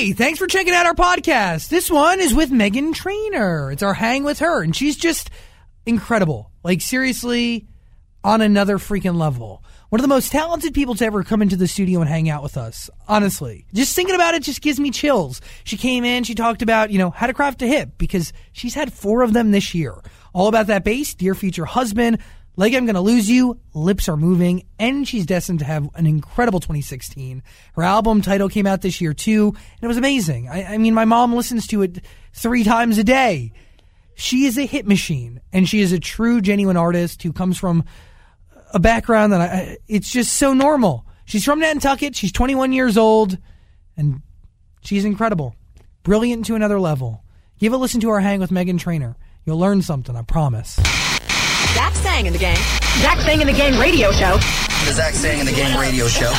Hey, thanks for checking out our podcast. This one is with Meghan Trainor. It's our hang with her, and she's just incredible. Like, seriously, on another freaking level. One of the most talented people to ever come into the studio and hang out with us. Honestly, just thinking about it just gives me chills. She came in, she talked about, you know, how to craft a hit because she's had four of them this year. All about that bass, Dear Future Husband, like I'm Gonna Lose You, Lips Are Moving, and she's destined to have an incredible 2016. Her album title came out this year too, and it was amazing. I, I mean, my mom listens to it three times a day. She is a hit machine, and she is a true, genuine artist who comes from a background that I, it's just so normal. She's from Nantucket. She's 21 years old, and she's incredible, brilliant to another level. Give a listen to our hang with Meghan Trainor. You'll learn something, I promise. Zach Sang in the Gang. Zach Sang in the Gang radio show. The Zach Sang in the Gang radio show.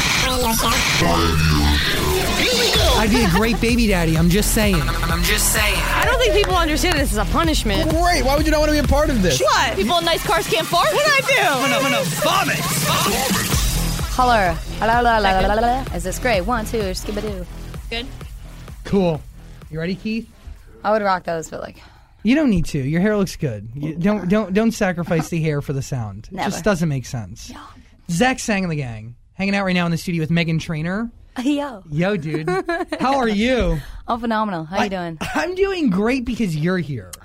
I'd be a great baby daddy. I'm just saying. I'm just saying. I don't think people understand this is a punishment. Great. Why would you not want to be a part of this? What? People in nice cars can't fart? What did I do? I'm gonna vomit. Holler. Hello, la, la, la, la, la. Is this great? One, two, skibadoo. Good. Cool. You ready, Keith? I would rock those, but like, You don't need to. Your hair looks good. You don't don't don't sacrifice the hair for the sound. It Never. just doesn't make sense. Zach sang in the gang, hanging out right now in the studio with Meghan Trainor. yo, Yo, dude, how are you? I'm phenomenal. How you doing? I'm doing great because you're here.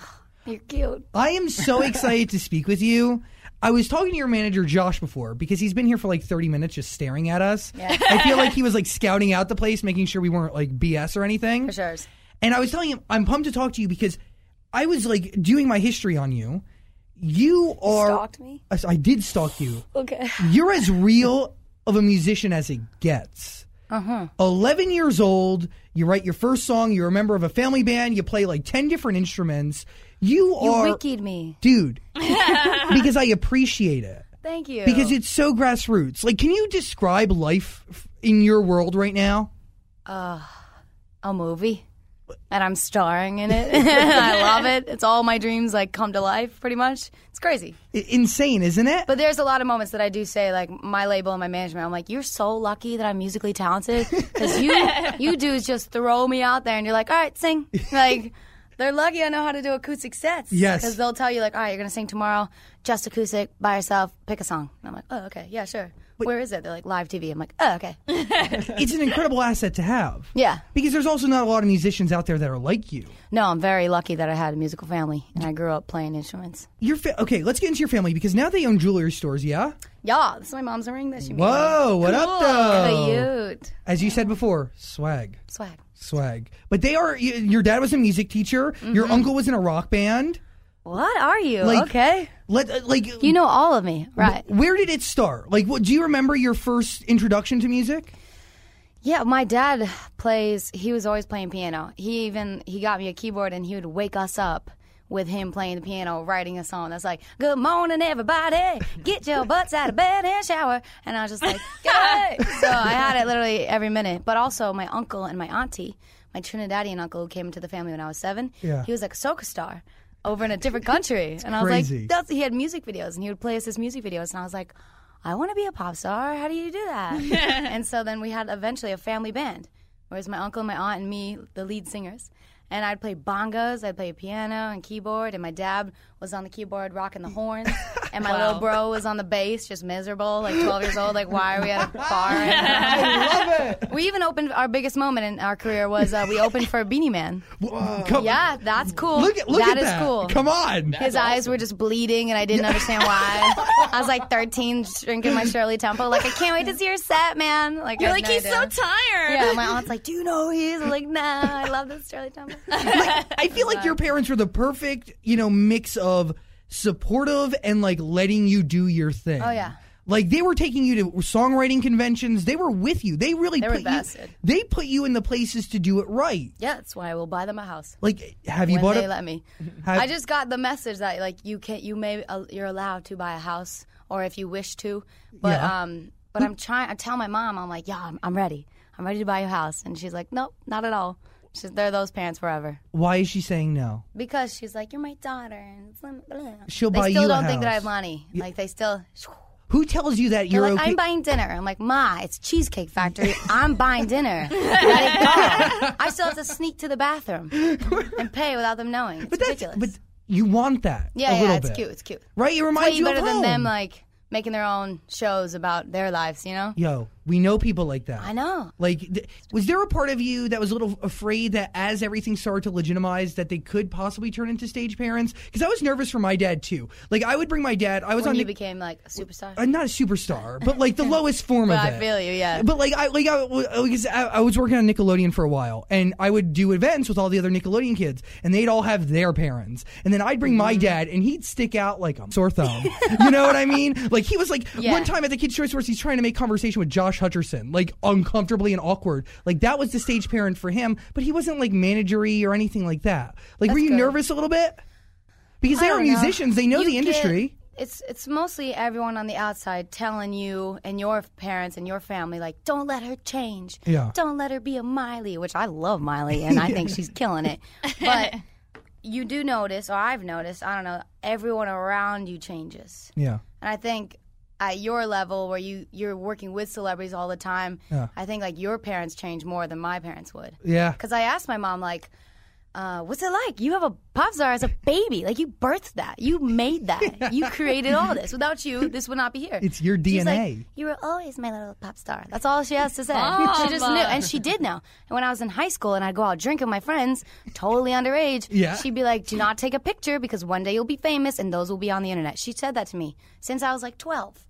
You're cute. I am so excited to speak with you. I was talking to your manager Josh before because he's been here for like 30 minutes just staring at us. Yeah. I feel like he was like scouting out the place, making sure we weren't like BS or anything. For sure. And I was telling him I'm pumped to talk to you because I was like doing my history on you. You are Stalked me? Yes, I did stalk you. Okay. You're as real of a musician as it gets. Uh-huh. 11 years old, you write your first song, you're a member of a family band, you play like 10 different instruments. You, are You are wikied me. dude because I appreciate it. Thank you. Because it's so grassroots. Like can you describe life f- in your world right now? a movie, and I'm starring in it. I love it. It's all my dreams like come to life, pretty much. It's crazy. I- insane, isn't it? But there's a lot of moments that I do say, like my label and my management. I'm like, you're so lucky that I'm musically talented because you you dudes just throw me out there and you're like, all right, sing. Like they're lucky I know how to do acoustic sets. Yes. because they'll tell you like, all right, you're gonna sing tomorrow, just acoustic by yourself. Pick a song. And I'm like, oh, okay, yeah, sure. Where is it? They're like live TV. I'm like, oh, okay, it's an incredible asset to have. yeah. Because there's also not a lot of musicians out there that are like you. No, I'm very lucky that I had a musical family and I grew up playing instruments. Your fa- okay, let's get into your family because now they own jewelry stores, yeah? Yeah, this is my mom's ring that she made. Whoa, what up though? Cute. As you said before, swag. Swag. Swag. But they are y- your dad was a music teacher, your mm-hmm. uncle was in a rock band. What are you? Like- okay. Let uh, like You know all of me, right? Where did it start? Like what do you remember your first introduction to music? Yeah, my dad plays. He was always playing piano. He even he got me a keyboard, and he would wake us up with him playing the piano, writing a song that's like, "Good morning, everybody. Get your butts out of bed and shower." And I was just like, "Good." so I had it literally every minute. But also, my uncle and my auntie, my Trinidadian uncle who came into the family when I was seven, Yeah. he was like a soca star over in a different country, and I was crazy. like, "That's." He had music videos, and he would play us his music videos, and I was like. I want to be a pop star. How do you do that? and so then we had eventually a family band, where it was my uncle, my aunt, and me, the lead singers. And I'd play bongos, I'd play piano and keyboard, and my dad was on the keyboard rocking the horns, and my little bro was on the bass, just miserable, like 12 years old, like why are we at a bar? I love it. we even opened our biggest moment in our career was uh, we opened for Beenie Man. Come, Yeah, that's cool. Look at look That at is that. cool. Come on. His eyes were just bleeding, and I didn't understand why. I was like 13, drinking my Shirley Temple. Like, I can't wait to see your set, man. Like, You're like, no he's so tired. Yeah, my aunt's like, "Do you know who he is?" I'm like, "Nah, I love this Shirley Temple." I feel like your parents were the perfect, you know, mix of supportive and like letting you do your thing. Oh, yeah. Like they were taking you to songwriting conventions. They were with you. They really They were put you. vested. They put you in the places to do it right. yeah, that's why I will buy them a house Like, have you when bought they it? let me. Have- I just got the message that like you can, not you may, uh, you're allowed to buy a house, or if you wish to. But Yeah. um, but I'm trying. I tell my mom, I'm like, "Yeah, I'm, I'm ready. I'm ready to buy a house," and she's like, "Nope, not at all." She's, they're those parents forever. Why is she saying no? Because she's like, you're my daughter, and blah, blah. She'll they buy still you a don't think that I house. have money. Like they still, Who tells you that They're you're like, okay? I'm buying dinner. I'm like, Ma, it's Cheesecake Factory. I'm buying dinner. Let it go. I still have to sneak to the bathroom and pay without them knowing. It's but that's ridiculous. but you want that. yeah, a yeah, little it's bit. cute. It's cute. Right? It reminds way you better of than home. them like making their own shows about their lives. You know? Yo, we know people like that. I know. Like, th- was there a part of you that was a little afraid that as everything started to legitimize, that they could possibly turn into stage parents? Because I was nervous for my dad too. Like, I would bring my dad. I was When on you Nick- became like a superstar. I'm not a superstar, but like the lowest form of it. I feel you, yeah. But like I like I, was- I I was working on Nickelodeon for a while, and I would do events with all the other Nickelodeon kids, and they'd all have their parents, and then I'd bring Mm-hmm. my dad, and he'd stick out like a sore thumb. you know what I mean? Like he was like Yeah. one time at the Kids Choice Awards, he's trying to make conversation with Josh Hutcherson, like uncomfortably and awkward. Like that was the stage parent for him, but he wasn't like managery or anything like that. Like were you good. nervous a little bit? Because they are don't know. musicians, they know You the industry. get- it's it's mostly everyone on the outside telling you and your parents and your family like, don't let her change. Yeah. Don't let her be a Miley, which I love Miley and I think she's killing it. But you do notice, or I've noticed, I don't know, everyone around you changes. yeah. And I think at your level where you you're working with celebrities all the time, Yeah. I think like your parents change more than my parents would. Yeah. Because I asked my mom, like, uh, what's it like? You have a pop star as a baby. Like, you birthed that. You made that. You created all this. Without you, this would not be here. It's your She's like, DNA. you were always my little pop star. That's all she has to say. Mom. She just knew. And she did know. And when I was in high school and I'd go out drinking with my friends, totally underage, Yeah. she'd be like, do not take a picture because one day you'll be famous and those will be on the internet. She said that to me since I was like 12.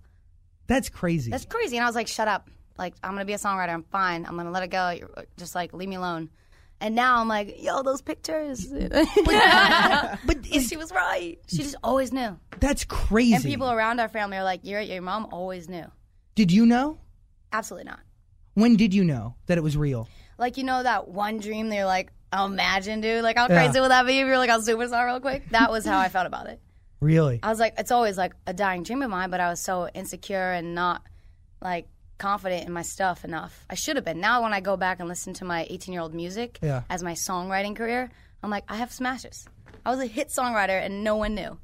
That's crazy. That's crazy. And I was like, shut up. Like, I'm going to be a songwriter. I'm fine. I'm going to let it go. You're, just like, leave me alone. And now I'm like, yo, those pictures. but is, she was right. She just always knew. that's crazy. And people around our family are like, your, your mom always knew. Did you know? Absolutely not. When did you know that it was real? Like, you know, that one dream they're like, imagine, dude. Like, how Yeah. crazy would that be if you're like a superstar real quick? That was how I felt about it. Really? I was like, it's always like a dying dream of mine, but I was so insecure and not like confident in my stuff enough. I should have been. Now, when I go back and listen to my 18 year old music Yeah. as my songwriting career, I'm like, I have smashes. I was a hit songwriter and no one knew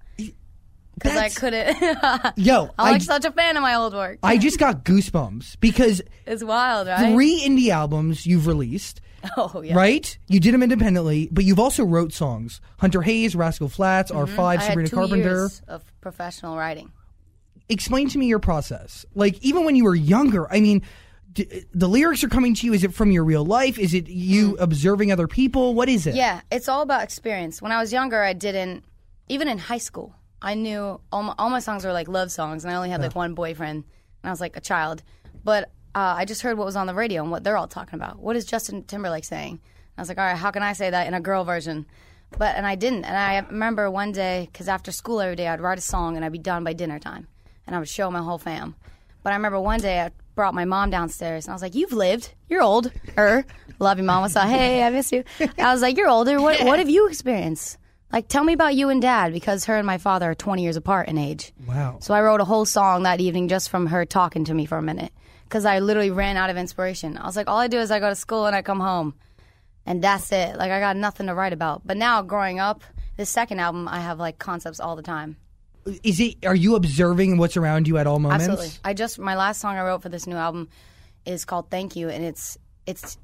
because I couldn't. Yo, I'm I, like such a fan of my old work. I just got goosebumps because It's wild, right? three indie albums you've released, Oh yeah. right? You did them independently, but you've also wrote songs. Hunter Hayes, Rascal Flatts, R5, Mm-hmm. I had Sabrina two Carpenter. of professional writing. Explain to me your process. Like even when you were younger, I mean, d- the lyrics are coming to you. Is it from your real life? Is it you observing other people? What is it? Mm. Yeah, it's all about experience. When I was younger, I didn't, even in high school, I knew all my, all my songs were like love songs, and I only had like one boyfriend, and I was like a child. But uh, I just heard what was on the radio and what they're all talking about. What is Justin Timberlake saying? I was like, all right, how can I say that in a girl version? But and I didn't. And I remember one day, because after school every day, I'd write a song and I'd be done by dinner time, and I would show my whole fam. But I remember one day I brought my mom downstairs and I was like, "You've lived. You're old. Er, love you, mom. What's up? Hey, I miss you." I was like, "You're older. What what have you experienced? Like, tell me about you and dad because her and my father are 20 years apart in age." Wow. So I wrote a whole song that evening just from her talking to me for a minute because I literally ran out of inspiration. I was like, all I do is I go to school and I come home, and that's it. Like I got nothing to write about. But now growing up, this second album, I have like concepts all the time. Is it? Are you observing what's around you at all moments? Absolutely. I just my last song I wrote for this new album is called Thank You, and it's it's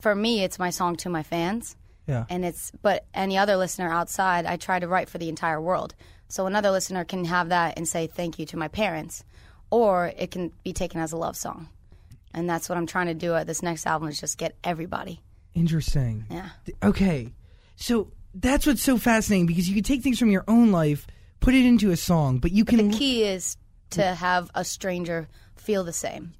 for me it's my song to my fans. Yeah. And it's but any other listener outside, I try to write for the entire world. So another listener can have that and say thank you to my parents, or it can be taken as a love song. And that's what I'm trying to do at this next album is just get everybody. Interesting. Yeah. Okay. So that's what's so fascinating because you can take things from your own life, put it into a song, but you can. The key is to have a stranger feel the same.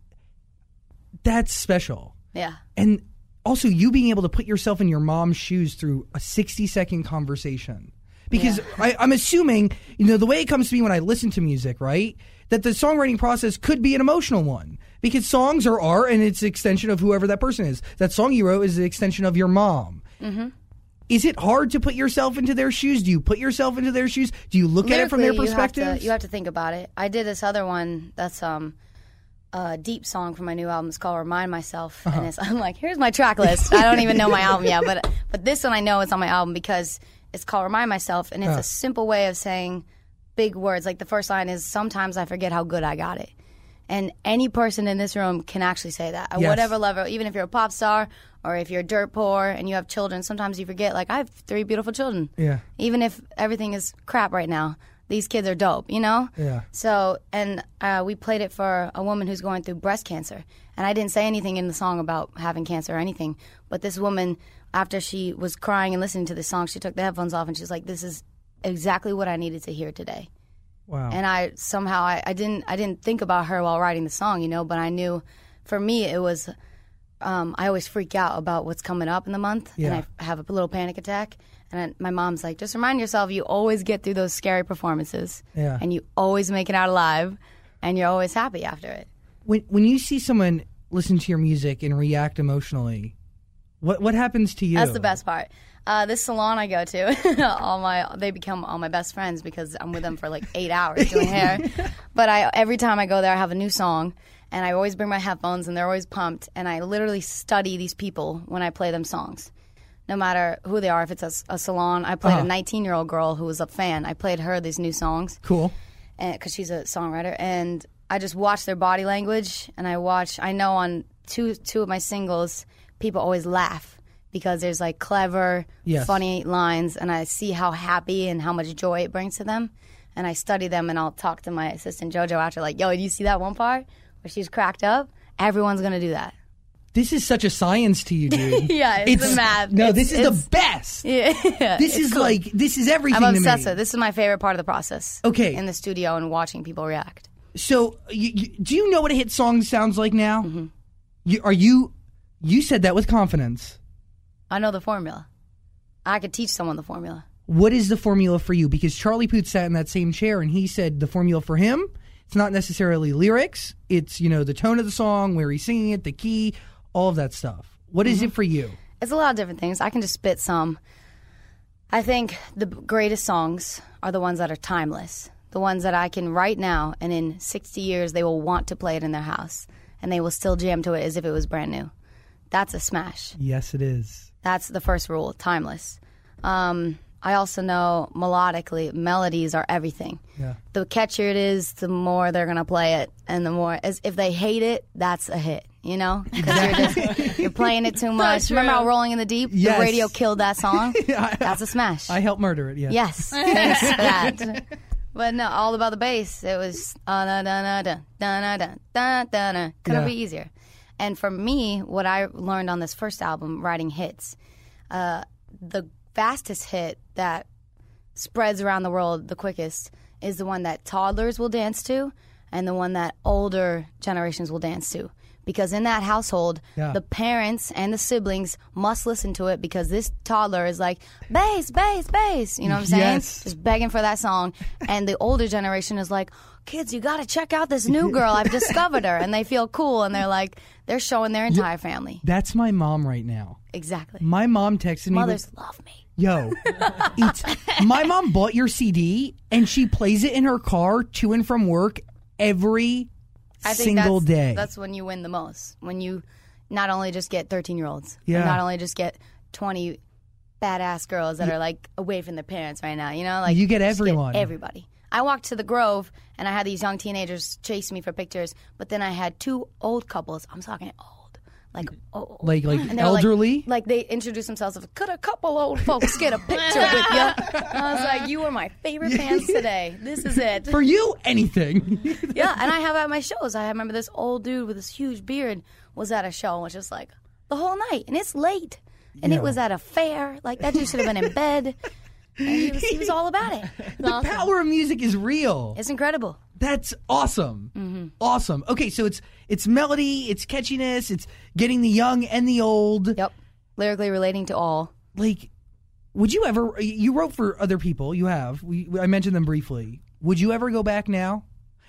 that's special. Yeah. And also, you being able to put yourself in your mom's shoes through a 60 second conversation. Because I, I'm assuming, you know, the way it comes to me when I listen to music, right? That the songwriting process could be an emotional one. Because songs are art and it's an extension of whoever that person is. That song you wrote is an extension of your mom. Mm-hmm. Is it hard to put yourself into their shoes? Do you put yourself into their shoes? Do you look at it from their Lyrically, you perspective? You have, to, think about it. I did this other one that's um a deep song from my new album. It's called "Remind Myself," Uh-huh. and it's I'm like, here's my track list. I don't even know my album yet, but but this one I know it's on my album because it's called "Remind Myself," and it's Yeah. a simple way of saying big words. Like the first line is, "Sometimes I forget how good I got it." And any person in this room can actually say that at Yes. whatever level, even if you're a pop star or if you're dirt poor and you have children. Sometimes you forget, like I have three beautiful children. Yeah. Even if everything is crap right now, these kids are dope. You know. Yeah. So, and uh, we played it for a woman who's going through breast cancer. And I didn't say anything in the song about having cancer or anything. But this woman, after she was crying and listening to the song, she took the headphones off and she's like, "This is exactly what I needed to hear today." Wow. And I somehow I, I didn't I didn't think about her while writing the song, you know. But I knew, for me, it was. Um, I always freak out about what's coming up in the month, Yeah. and I have a little panic attack. And I, my mom's like, just remind yourself, you always get through those scary performances, Yeah. and you always make it out alive, and you're always happy after it. when when you see someone listen to your music and react emotionally, what what happens to you? That's the best part. Uh, this salon I go to, all my they become all my best friends because I'm with them for like eight hours doing hair. But I every time I go there, I have a new song, and I always bring my headphones, and they're always pumped. And I literally study these people when I play them songs, no matter who they are. If it's a, a salon, I played Uh-huh. a 19 year old girl who was a fan. I played her these new songs Cool. because she's a songwriter, and I just watch their body language, and I watch. I know on two two of my singles, people always laugh because there's like clever, Yes. funny lines, and I see how happy and how much joy it brings to them, and I study them, and I'll talk to my assistant JoJo after, like, "Yo, did you see that one part where she's cracked up? Everyone's gonna do that." This is such a science to you, dude. Yeah, it's, the math. No, It's- this is the best. Yeah, This is cool. like this is everything I'm obsessed with. This is my favorite part of the process. Okay. in the studio and watching people react. So, you, you, do you know what a hit song sounds like now? Mm-hmm. You, are you? You said that with confidence. I know the formula. I could teach someone the formula. What is the formula for you? Because Charlie Puth sat in that same chair and he said the formula for him, it's not necessarily lyrics. It's you know the tone of the song, where he's singing it, the key, all of that stuff. What is Mm-hmm. it for you? It's a lot of different things. I can just spit some. I think the greatest songs are the ones that are timeless. The ones that I can write now, and in 60 years, they will want to play it in their house, and they will still jam to it as if it was brand new. That's a smash. Yes, it is. That's the first rule timeless. Um, I also know melodically, melodies are everything. Yeah. The catchier it is, the more they're going to play it. And the more, as if they hate it, that's a hit, you know? Because you're, just, you're playing it too much. Remember how Rolling in the Deep? Yes. The radio killed that song? I- that's a smash. I helped murder it. Yeah. Yes, thanks for that. But no, all about the bass. It was uh, da da da da da da da da da. Couldn't Yeah. be easier. And for me, what I learned on this first album, writing hits, uh, the fastest hit that spreads around the world the quickest is the one that toddlers will dance to, and the one that older generations will dance to. Because in that household, Yeah. the parents and the siblings must listen to it because this toddler is like bass, bass, bass. You know what I'm saying? Yes. Just begging for that song, and the older generation is like, "Kids, you got to check out this new girl. I've discovered her," and they feel cool, and they're like, they're showing their entire family. That's my mom right now. Exactly. My mom texted me. with- Mothers love me. Yo, it's my mom bought your CD and she plays it in her car to and from work every I think single that's, day. That's when you win the most. When you not only just get 13 year olds, Yeah. not only just get 20 badass girls that are like away from their parents right now, you know? Like You get everyone. everybody. I walked to the Grove and I had these young teenagers chase me for pictures, but then I had two old couples. I'm talking old. Like old. Like- like And they were like- elderly? Like, they introduced themselves as, could a couple old folks get a picture with you? I was like, you are my favorite fans today. This is it. For you, anything. Yeah, and I have at my shows. I remember this old dude with this huge beard was at a show and was just like the whole night, and it's late, and Yeah. it was at a fair. Like that dude should have been in bed. And he was, he was all about it. the power of music is real. It's incredible. That's awesome. Mm-hmm. Awesome. Okay, so it's it's melody, it's catchiness, it's getting the young and the old. Yep, lyrically relating to all. Like, would you ever? You wrote for other people. You have. We, I mentioned them briefly. Would you ever go back now?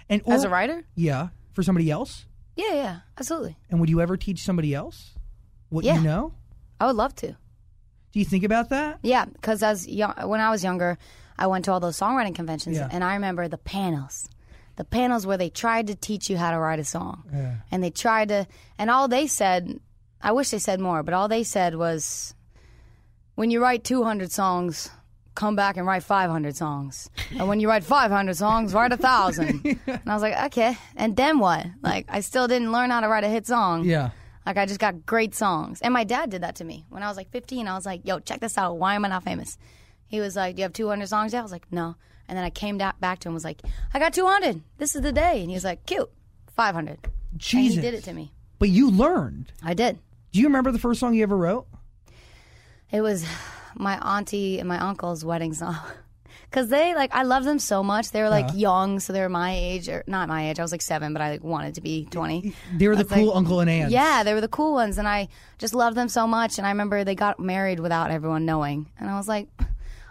And As a writer, yeah, for somebody else. yeah, yeah, absolutely. And would you ever teach somebody else what Yeah. you know? I would love to. Do you think about that? Yeah, because as young, when I was younger, I went to all those songwriting conventions, Yeah. and I remember the panels, the panels where they tried to teach you how to write a song, and they tried to, and all they said, I wish they said more, but all they said was, when you write 200 songs, come back and write 500 songs. And when you write 500 songs, write a thousand. and I was like, okay. And then what? Like, I still didn't learn how to write a hit song. Yeah. Like, I just got great songs. And my dad did that to me. When I was like 15, I was like, yo, check this out. Why am I not famous? He was like, do you have 200 songs yet? I was like, no. And then I came back to him and was like, I got 200. This is the day. And he was like, cute. 500. Jesus. And he did it to me. But you learned. I did. Do you remember the first song you ever wrote? It was my auntie and my uncle's wedding song. Cause they like I love them so much. They were like uh-huh. young, so they were my age or not my age. I was like seven, but I like wanted to be twenty. They were the cool uncle and aunt. Yeah, they were the cool ones, and I just loved them so much. And I remember they got married without everyone knowing, and I was like,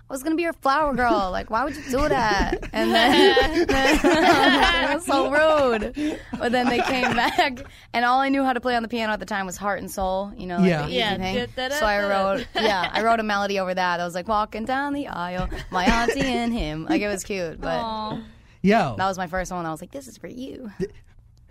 I was gonna be your flower girl. Like, why would you do that? And then, it was so rude. But then they came back, and all I knew how to play on the piano at the time was Heart and Soul. You know, like Yeah. the easy Yeah. thing. So I wrote, yeah, I wrote a melody over that. I was like walking down the aisle, my auntie and him. Like it was cute, but Yo. that was my first one. I was like, this is for you.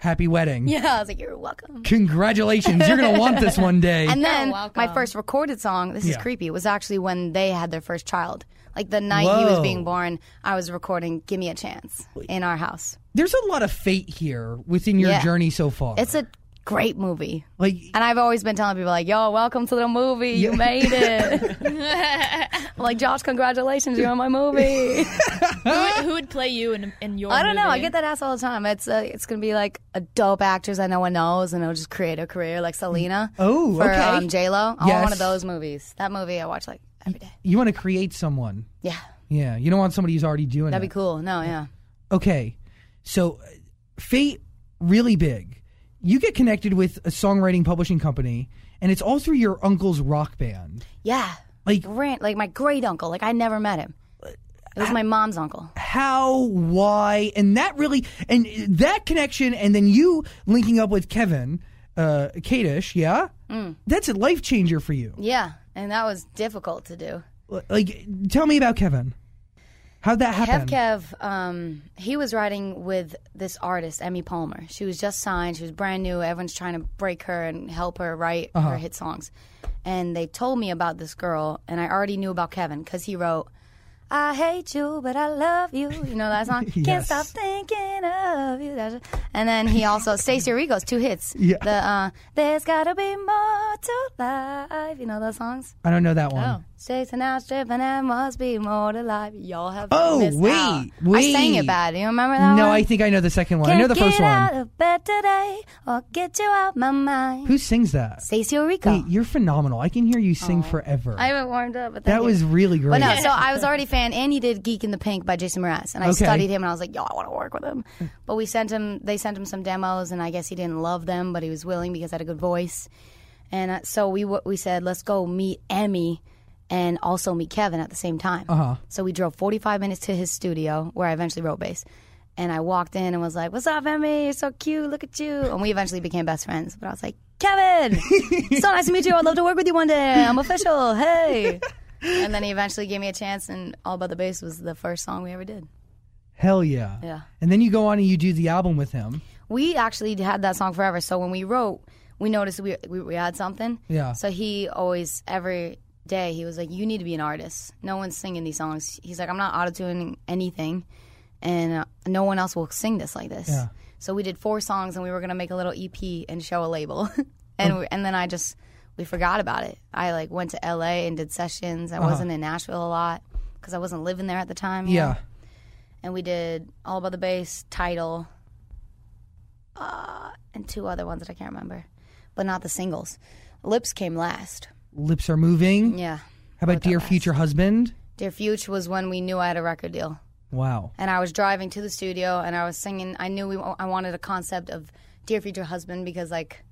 Happy wedding. Yeah, I was like, you're welcome. Congratulations. You're going to want this one day. And then my first recorded song, this is Yeah. creepy, was actually when they had their first child. Like the night he was Whoa. being born, I was recording Give Me a Chance in our house. There's a lot of fate here within your Yeah. journey so far. It's a great movie. like And I've always been telling people like, "Yo, welcome to the movie. You made it." I'm like, "Josh, congratulations, you're in my movie." who, would, who would play you in, in your I don't know. I get that asked all the time. It's uh, it's gonna be like a dope actress that no one knows, and it'll just create a career like Selena. Oh, for okay. um, J Lo. I Yes. want one of those movies. That movie I watch like every day. you want to create someone. Yeah, Yeah. You don't want somebody who's already doing it. that'd it. be cool. No, yeah. Okay. So uh, fate really big. You get connected with a songwriting publishing company and it's all through your uncle's rock band. Yeah. Like- Grant, like my great uncle. Like I never met him. It was my mom's uncle. How, why, and that really, and that connection, and then you linking up with Kevin, uh, Kadish, yeah? Mm. That's a life changer for you. Yeah, and that was difficult to do. Like, tell me about Kevin. How'd that happen? Kev Kev, um, he was writing with this artist, Emmy Palmer. She was just signed. She was brand new. Everyone's trying to break her and help her write Uh-huh. her hit songs. And they told me about this girl, and I already knew about Kevin because he wrote, I hate you, but I love you. You know that song? yes. Can't stop thinking of you. That's- And then he also, Stacie Orrico's two hits. Yeah. The, uh, There's gotta be more to life. You know those songs? I don't know that one. Oh. Chasing out stripping, there must be more to life. Y'all have Oh, missed wait, out. I wait. sang it bad. Do you remember that No, one? I think I know the second one. I know the first get out one. of bed today or get you out my mind. Who sings that? Stacie Orrico. Wait, you're phenomenal. I can hear you sing forever. I haven't warmed up, but that you. was really great. But no, so I was already a fan, and he did "Geek in the Pink" by Jason Mraz, and I Okay. studied him, and I was like, "Yo, I want to work with him." But we sent him, they sent him some demos, and I guess he didn't love them, but he was willing because I had a good voice, and uh, so we w- we said, "Let's go meet Emmy." And also meet Kevin at the same time. Uh-huh. So we drove 45 minutes to his studio, where I eventually wrote bass. And I walked in and was like, "What's up, Emmy? You're so cute. Look at you." And we eventually became best friends. But I was like, "Kevin, so nice to meet you. I'd love to work with you one day. I'm official. Hey." and then he eventually gave me a chance, and All About the Bass was the first song we ever did. Hell yeah. Yeah. And then you go on and you do the album with him. We actually had that song forever. So when we wrote, we noticed we we, we had something. Yeah. So he always every day he was like, "You need to be an artist. No one's singing these songs." He's like, "I'm not auto tuning anything, and uh, no one else will sing this like this." Yeah. So we did four songs, and we were gonna make a little EP and show a label, and we, and then I just we forgot about it. I like went to LA and did sessions. I wasn't in Nashville a lot because I wasn't living there at the time. you know? Yeah. and we did All About the Bass, Title, uh, and two other ones that I can't remember, but not the singles. Lips came last. Lips are moving. Yeah. How about Dear. Future Husband? Dear Future was when we knew I had a record deal. Wow. And I was driving to the studio and I was singing. I knew we, I wanted a concept of Dear Future Husband because, like,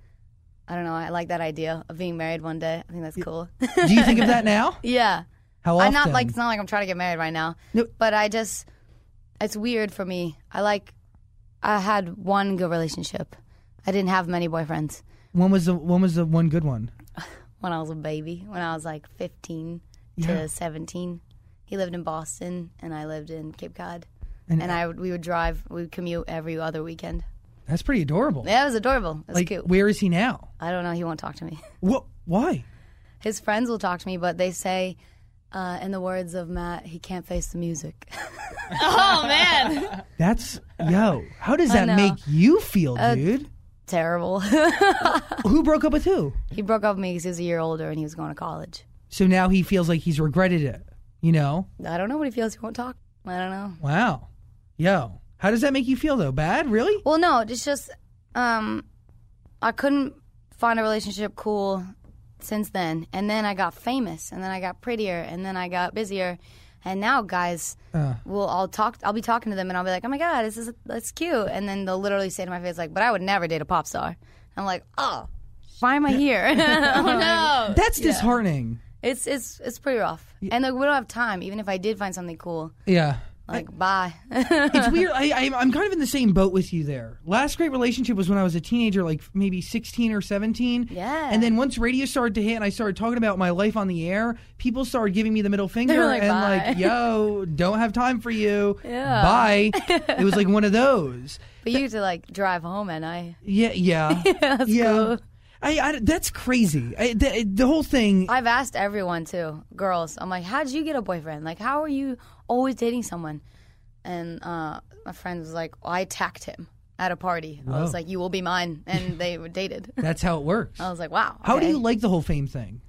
I don't know, I like that idea of being married one day. I think that's cool. Do you think of that now? yeah. How often? I'm not like it's not like I'm trying to get married right now. No. But I just it's weird for me. I like I had one good relationship. I didn't have many boyfriends when was the when was the one good one? When I was a baby. When I was like 15 Yeah. to 17. He lived in Boston and I lived in Cape Cod. And- And, I would we would drive, we would commute every other weekend. That's pretty adorable. Yeah, it was adorable. It was like, cute. where is he now? I don't know. He won't talk to me. What? Why? His friends will talk to me, but they say Uh, in the words of Matt, he can't face the music. Oh man. That's yo. How does that know. make you feel, dude? Terrible. Who broke up with who? he broke up with me because he was a year older and he was going to college. So now he feels like he's regretted it. You know? I don't know what he feels. He won't talk. I don't know. Wow. Yo. How does that make you feel though? Bad? Really? Well, no, it's just um, I couldn't find a relationship cool since then, and then I got famous, and then I got prettier, and then I got busier, and now guys Uh. will I'll talk I'll be talking to them, and I'll be like, oh my god, this is that's cute, and then they'll literally say to my face like, but I would never date a pop star. I'm like, oh, why am I here? Oh no. That's disheartening. it's it's it's pretty rough, and like we don't have time. Even if I did find something cool, Yeah. Like bye. it's weird. I, I, I'm kind of in the same boat with you there. Last great relationship was when I was a teenager, like maybe 16 or 17. Yeah. And then once radio started to hit and I started talking about my life on the air, people started giving me the middle finger like, and "Bye." like, yo, don't have time for you. Yeah. Bye. it was like one of those. but you have to like drive home and I. Yeah. Yeah. That's yeah. cool. I, I, that's crazy. I, the, the whole thing. I've asked everyone too, girls. I'm like, how did you get a boyfriend? Like, how are you always dating someone? And uh, my friend was like, well, I attacked him at a party. I was Whoa. like, you will be mine, and they were dated. that's how it works. I was like, wow. How do you like the whole fame thing?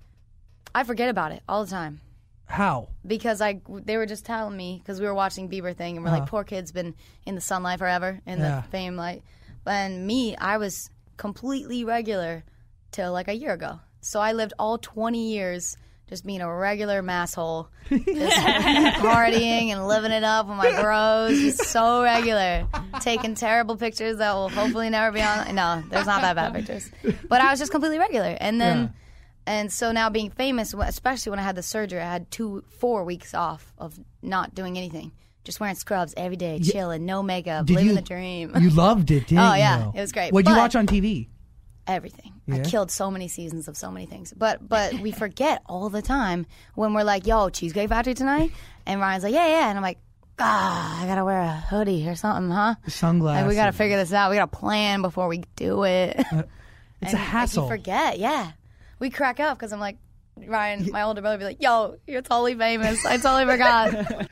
I forget about it all the time How? because I they were just telling me because we were watching Bieber thing, and we're like, poor kid's been in the sunlight forever in Uh-huh. Yeah. the fame light. And me, I was completely regular till like a year ago. So I lived all 20 years just being a regular masshole, just partying and living it up with my bros, just so regular, taking terrible pictures that will hopefully never be on. No, there's not that bad pictures, but I was just completely regular. And then, Yeah. and so now being famous, especially when I had the surgery, I had two, four weeks off of not doing anything. Just wearing scrubs every day, chilling, no makeup, Did living you, the dream. You loved it, didn't Oh, you? yeah, it was great. What'd you watch on TV? Everything. I killed so many seasons of so many things. But but we forget all the time when we're like, "Yo, Cheesecake Factory tonight," and Ryan's like, "Yeah, yeah," and I'm like, "Ah, I gotta wear a hoodie or something, huh?" Sunglasses. Like we gotta figure this out. We gotta plan before we do it. It's a And, like, hassle. you forget, yeah. We crack up because I'm like. Ryan, my older brother, would be like, "Yo, you're totally famous. I totally forgot."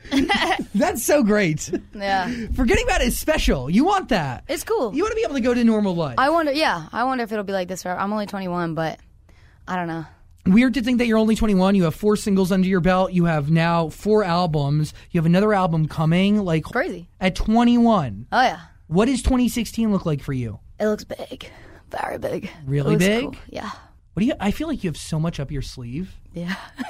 That's so great. yeah, Forgetting about it is special. You want that. it's cool. You want to be able to go to normal life. I wonder, yeah, I wonder if it'll be like this forever. I'm only 21, but I don't know. Weird to think that you're only 21. You have four singles under your belt. You have now four albums. You have another album coming. Like Crazy. at 21. Oh yeah, What does 2016 look like for you? it looks big, very big. Really big? cool. Yeah. What do you? I feel like you have so much up your sleeve. Yeah.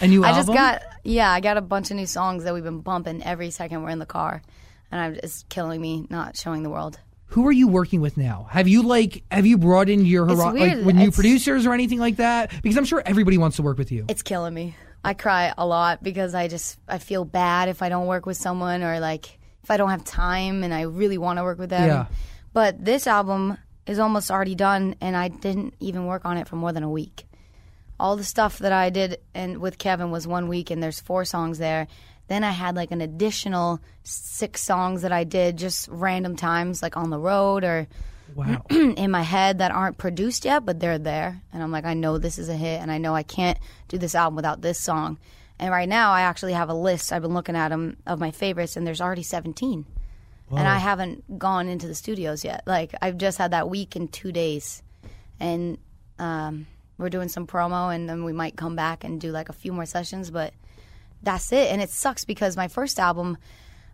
A new I album. just got yeah, I got a bunch of new songs that we've been bumping every second we're in the car. And I'm it's killing me not showing the world. Who are you working with now? Have you like have you brought in your hero- like with new It's- producers or anything like that? Because I'm sure everybody wants to work with you. It's killing me. I cry a lot because I just I feel bad if I don't work with someone or like if I don't have time and I really want to work with them. Yeah. But this album is almost already done and I didn't even work on it for more than a week. All the stuff that I did and with Kevin was one week and there's four songs there. Then I had like an additional six songs that I did just random times like on the road or wow. in my head that aren't produced yet, but they're there. And I'm like, I know this is a hit, and I know I can't do this album without this song. And right now, I actually have a list. I've been looking at them of my favorites, and there's already 17. And I haven't gone into the studios yet. Like I've just had that week in two days, and um, we're doing some promo, and then we might come back and do like a few more sessions. But that's it. And it sucks because my first album,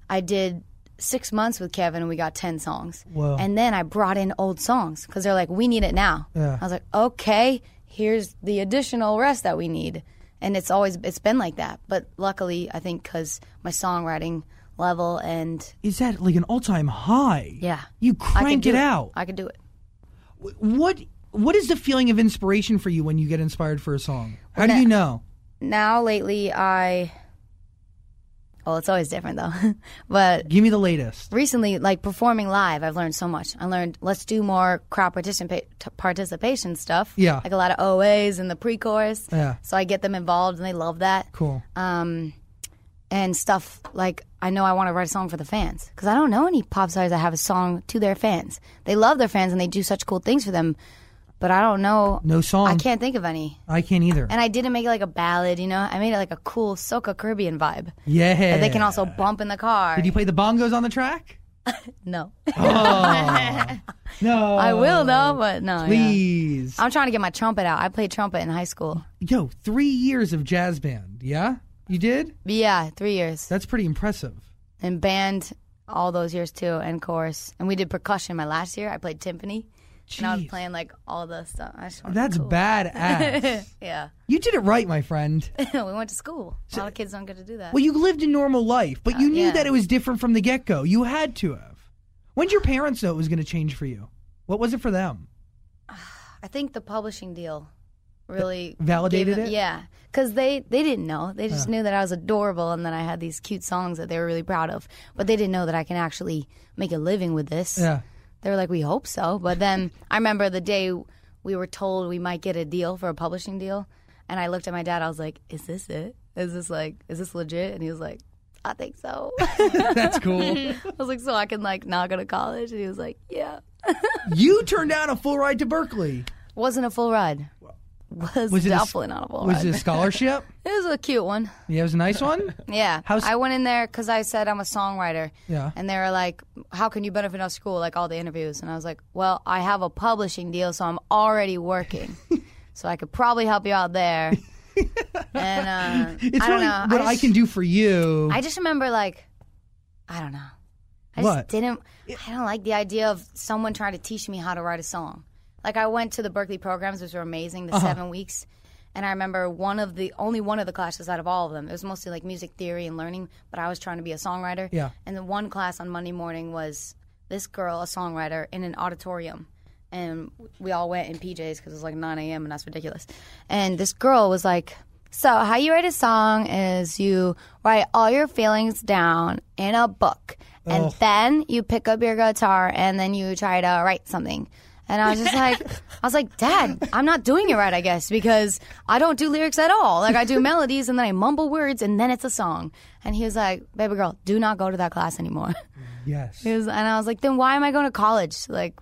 I did six months with Kevin and we got 10 songs. Whoa. And then I brought in old songs because they're like, we need it now. Yeah. I was like, okay, here's the additional rest that we need. And it's always, it's been like that. But luckily, I think because my songwriting level and Is that like an all time high? yeah. You I could crank do it out. I could do it. What What is the feeling of inspiration for you when you get inspired for a song? How do you know? Now, lately, I, well, it's always different though. but Give me the latest. recently, like performing live, I've learned so much. I learned let's do more crowd participa- t- participation stuff. Yeah. like a lot of OAs in the pre-chorus. Yeah. so I get them involved and they love that. Cool. Um, and stuff like I know I want to write a song for the fans because I don't know any pop stars that have a song to their fans. They love their fans and they do such cool things for them. but I don't know. No song. I can't think of any. I can't either. And I didn't make it like a ballad, you know. I made it like a cool soca Caribbean vibe. yeah. That they can also bump in the car. Did you play the bongos on the track? no, oh. No. I will though, but no. yeah. Please. I'm trying to get my trumpet out. I played trumpet in high school. Yo, three years of jazz band. Yeah? You did? Yeah, three years. That's pretty impressive. and band all those years too, and chorus. And we did percussion my last year. I played timpani, and I was Jeez. playing like all the stuff. I just wanted That's cool. badass. Yeah, you did it right, my friend. we went to school. A lot of kids don't get to do that. Well, you lived a normal life, but uh, you knew yeah. that it was different from the get go. You had to have. When did your parents know it was going to change for you? What was it for them? I think the publishing deal really validated them- it? Yeah, because they they didn't know. They just knew that I was adorable and that I had these cute songs that they were really proud of. But they didn't know that I can actually make a living with this. Yeah. They were like, we hope so. But then I remember the day we were told we might get a deal for a publishing deal. And I looked at my dad. I was like, is this it? Is this like, is this legit? And he was like, I think so. That's cool. I was like, so I can like not go to college? And he was like, yeah. you turned down a full ride to Berklee. Wasn't a full ride. Was, Was it a definitely not a full Was ride. it a scholarship? It was a cute one. yeah, it was a nice one. Yeah. How's- I went in there because I said I'm a songwriter. Yeah. And they were like, how can you benefit our school? Like all the interviews. And I was like, well, I have a publishing deal, so I'm already working. so I could probably help you out there. and uh, It's I don't really know. what I, just, can do for you. I just remember like, I don't know. I What? just didn't. I don't like the idea of someone trying to teach me how to write a song. Like I went to the Berklee programs, which were amazing, Uh-huh. the seven weeks. And I remember one of the only one of the classes out of all of them. It was mostly like music theory and learning, but I was trying to be a songwriter. Yeah. And the one class on Monday morning was this girl, a songwriter, in an auditorium. And we all went in PJs because it was like 9 a.m. and that's ridiculous. And this girl was like, So, how you write a song is you write all your feelings down in a book. And then you pick up your guitar and then you try to write something. And I was just like, I was like, Dad, I'm not doing it right, I guess, because I don't do lyrics at all. Like I do melodies and then I mumble words and then it's a song. And he was like, Baby girl, do not go to that class anymore. yes. He was, and I was like, then why am I going to college? Like,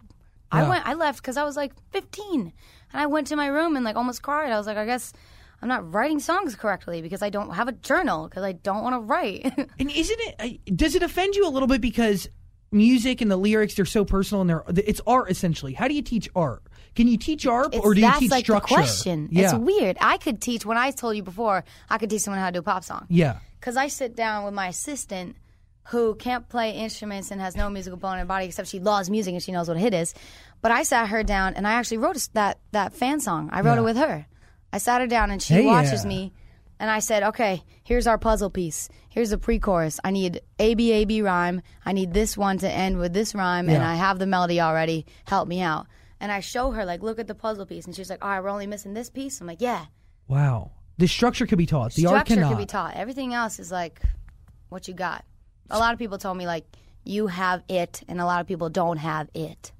Yeah. I went, I left because I was like 15, and I went to my room and like almost cried. I was like, I guess I'm not writing songs correctly because I don't have a journal because I don't want to write. And isn't it? Uh, does it offend you a little bit because music and the lyrics they're so personal and they're it's art essentially? How do you teach art? Can you teach art or do you teach like structure? question. Yeah. It's weird. I could teach when I told you before. I could teach someone how to do a pop song. Yeah. because I sit down with my assistant who can't play instruments and has no musical bone in her body except she loves music and she knows what a hit is. But I sat her down and I actually wrote that that fan song. I wrote Yeah. it with her. I sat her down and she Hey, watches yeah. me and I said, "Okay, here's our puzzle piece. Here's the pre-chorus. I need A B A B rhyme. I need this one to end with this rhyme and Yeah. I have the melody already. Help me out." And I show her like, "Look at the puzzle piece." And she's like, "All right, we're only missing this piece." I'm like, "Yeah." Wow. The structure could be taught. The art structure cannot. could be taught. Everything else is like what you got. A lot of people told me like you have it, and a lot of people don't have it,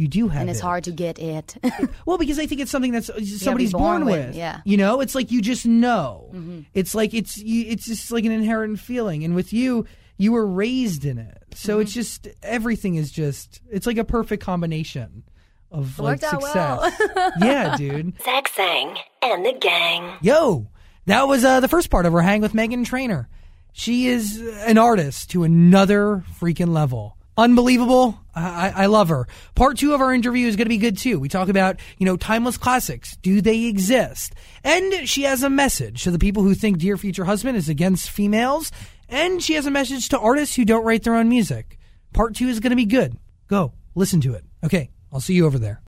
you do have and it's it. hard to get it. Well, because I think it's something that's somebody's born born, with, with. yeah. You know, it's like you just know. It's like it's it's just like an inherent feeling, and with you, you were raised in it, so Mm-hmm. it's just everything is just it's like a perfect combination of like worked out success. yeah, dude. Zach Sang and the gang. Yo, that was uh, the first part of our hang with Meghan Trainor. She is an artist to another freaking level. Unbelievable. I, I love her. Part two of our interview is going to be good too. We talk about, you know, timeless classics. Do they exist? And she has a message to the people who think Dear Future Husband is against females. And she has a message to artists who don't write their own music. Part two is going to be good. Go listen to it. Okay. I'll see you over there.